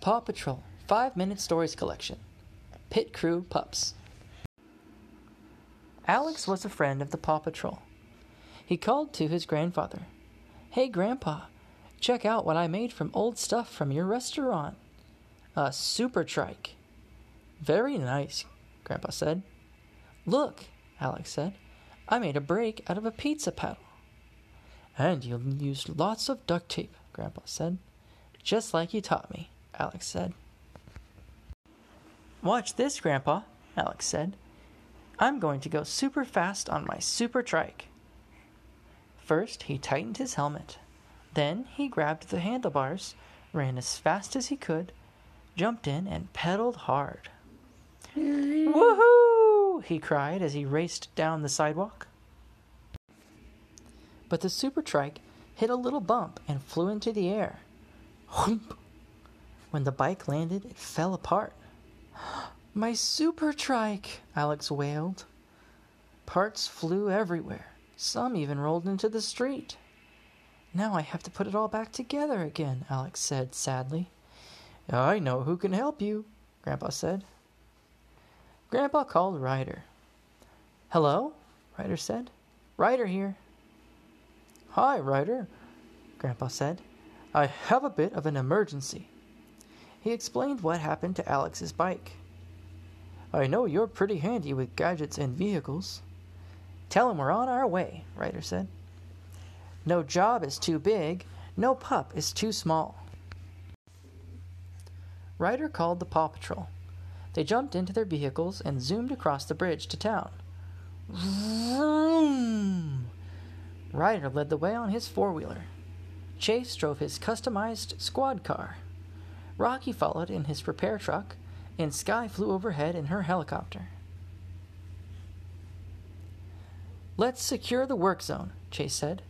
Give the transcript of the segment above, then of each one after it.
Paw Patrol 5 Minute Stories Collection Pit Crew Pups. Alex was a friend of the Paw Patrol. He called to his grandfather Hey, Grandpa, check out what I made from old stuff from your restaurant. A super trike. Very nice, Grandpa said. Look, Alex said, I made a brake out of a pizza paddle. And you used lots of duct tape, Grandpa said. Just like you taught me, Alex said. Watch this, Grandpa, Alex said. I'm going to go super fast on my super trike. First, he tightened his helmet. Then he grabbed the handlebars, ran as fast as he could, jumped in, and pedaled hard. Woohoo! he cried as he raced down the sidewalk. But the super trike hit a little bump and flew into the air. Whoomp! When the bike landed, it fell apart. My super trike, Alex wailed. Parts flew everywhere. Some even rolled into the street. Now I have to put it all back together again, Alex said sadly. I know who can help you, Grandpa said. Grandpa called Ryder. Hello? Ryder said. Ryder here. Hi, Ryder, Grandpa said. I have a bit of an emergency. He explained what happened to Alex's bike. I know you're pretty handy with gadgets and vehicles. Tell him we're on our way, Ryder said. No job is too big, no pup is too small. Ryder called the Paw Patrol. They jumped into their vehicles and zoomed across the bridge to town. Vroom! Ryder led the way on his four wheeler. Chase drove his customized squad car. Rocky followed in his repair truck, and Sky flew overhead in her helicopter. Let's secure the work zone, Chase said.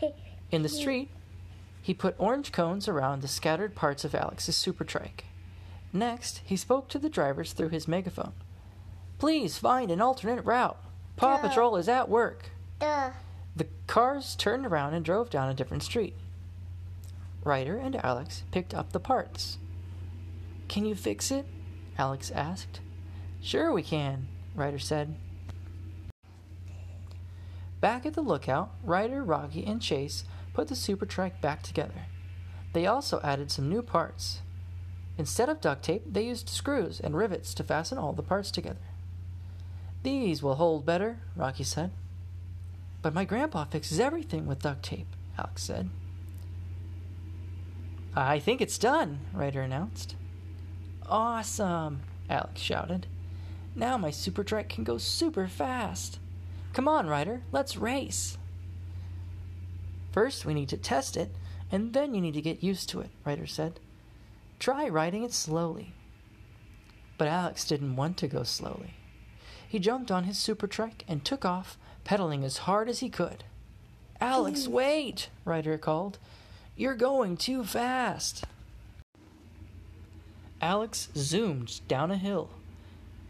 In the street, he put orange cones around the scattered parts of Alex's super trike. Next, he spoke to the drivers through his megaphone. Please find an alternate route. Paw Duh. Patrol is at work. Duh. The cars turned around and drove down a different street. Ryder and Alex picked up the parts. Can you fix it? Alex asked. Sure, we can, Ryder said. Back at the lookout, Ryder, Rocky, and Chase put the super trike back together. They also added some new parts. Instead of duct tape, they used screws and rivets to fasten all the parts together. These will hold better, Rocky said. But my grandpa fixes everything with duct tape, Alex said. I think it's done, Ryder announced. Awesome, Alex shouted. Now my super trike can go super fast. Come on, Ryder, let's race. First, we need to test it, and then you need to get used to it, Ryder said. Try riding it slowly. But Alex didn't want to go slowly. He jumped on his super trike and took off, pedaling as hard as he could. Alex, wait, Ryder called. You're going too fast. Alex zoomed down a hill.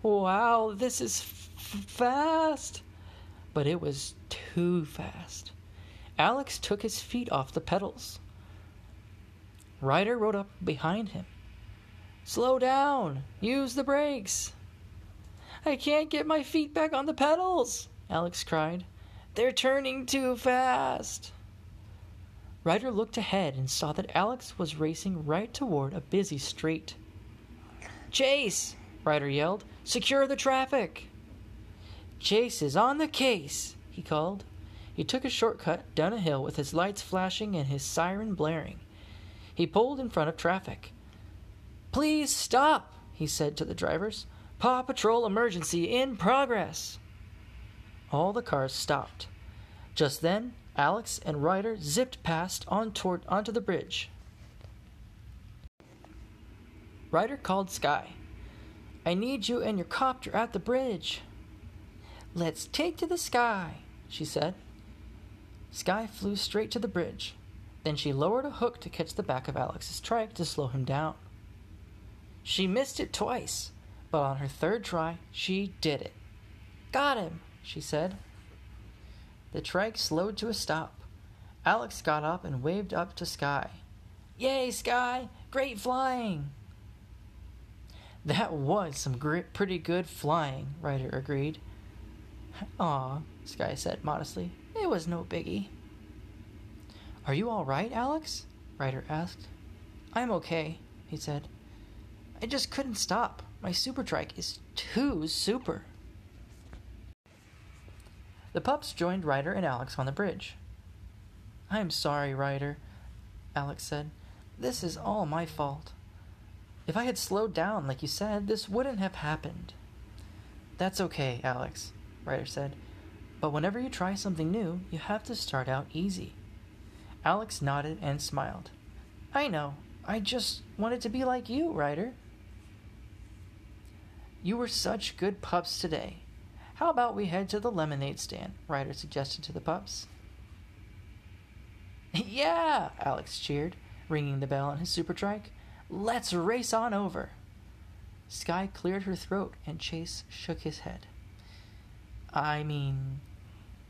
Wow, this is f- fast! But it was too fast. Alex took his feet off the pedals. Ryder rode up behind him. Slow down! Use the brakes! I can't get my feet back on the pedals! Alex cried. They're turning too fast! Ryder looked ahead and saw that Alex was racing right toward a busy street. Chase! Ryder yelled. Secure the traffic! Chase is on the case, he called. He took a shortcut down a hill with his lights flashing and his siren blaring. He pulled in front of traffic. Please stop, he said to the drivers. Paw Patrol emergency in progress. All the cars stopped. Just then, Alex and Ryder zipped past on toward, onto the bridge. Ryder called Sky. I need you and your copter at the bridge. Let's take to the sky, she said. Sky flew straight to the bridge. Then she lowered a hook to catch the back of Alex's trike to slow him down. She missed it twice, but on her third try, she did it. Got him, she said. The trike slowed to a stop. Alex got up and waved up to Sky. Yay, Sky! Great flying! That was some pretty good flying, Ryder agreed. Aw, Sky said modestly. It was no biggie. Are you all right, Alex? Ryder asked. I'm okay, he said. I just couldn't stop. My super trike is too super. The pups joined Ryder and Alex on the bridge. I'm sorry, Ryder, Alex said. This is all my fault. If I had slowed down, like you said, this wouldn't have happened. That's okay, Alex, Ryder said. But whenever you try something new, you have to start out easy. Alex nodded and smiled. I know. I just wanted to be like you, Ryder. You were such good pups today. How about we head to the lemonade stand? Ryder suggested to the pups. yeah, Alex cheered, ringing the bell on his super trike. Let's race on over. Sky cleared her throat and Chase shook his head. I mean,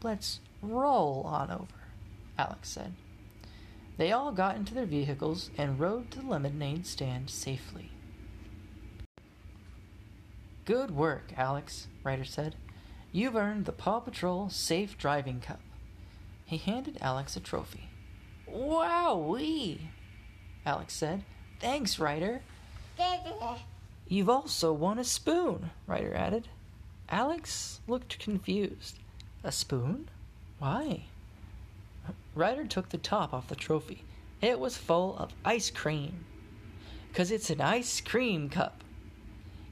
let's roll on over, Alex said. They all got into their vehicles and rode to the lemonade stand safely. Good work, Alex, Ryder said. You've earned the Paw Patrol Safe Driving Cup. He handed Alex a trophy. Wowee! Alex said. Thanks, Ryder. You've also won a spoon, Ryder added. Alex looked confused. A spoon? Why? Ryder took the top off the trophy. It was full of ice cream. Because it's an ice cream cup.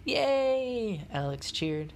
Yay! Alex cheered.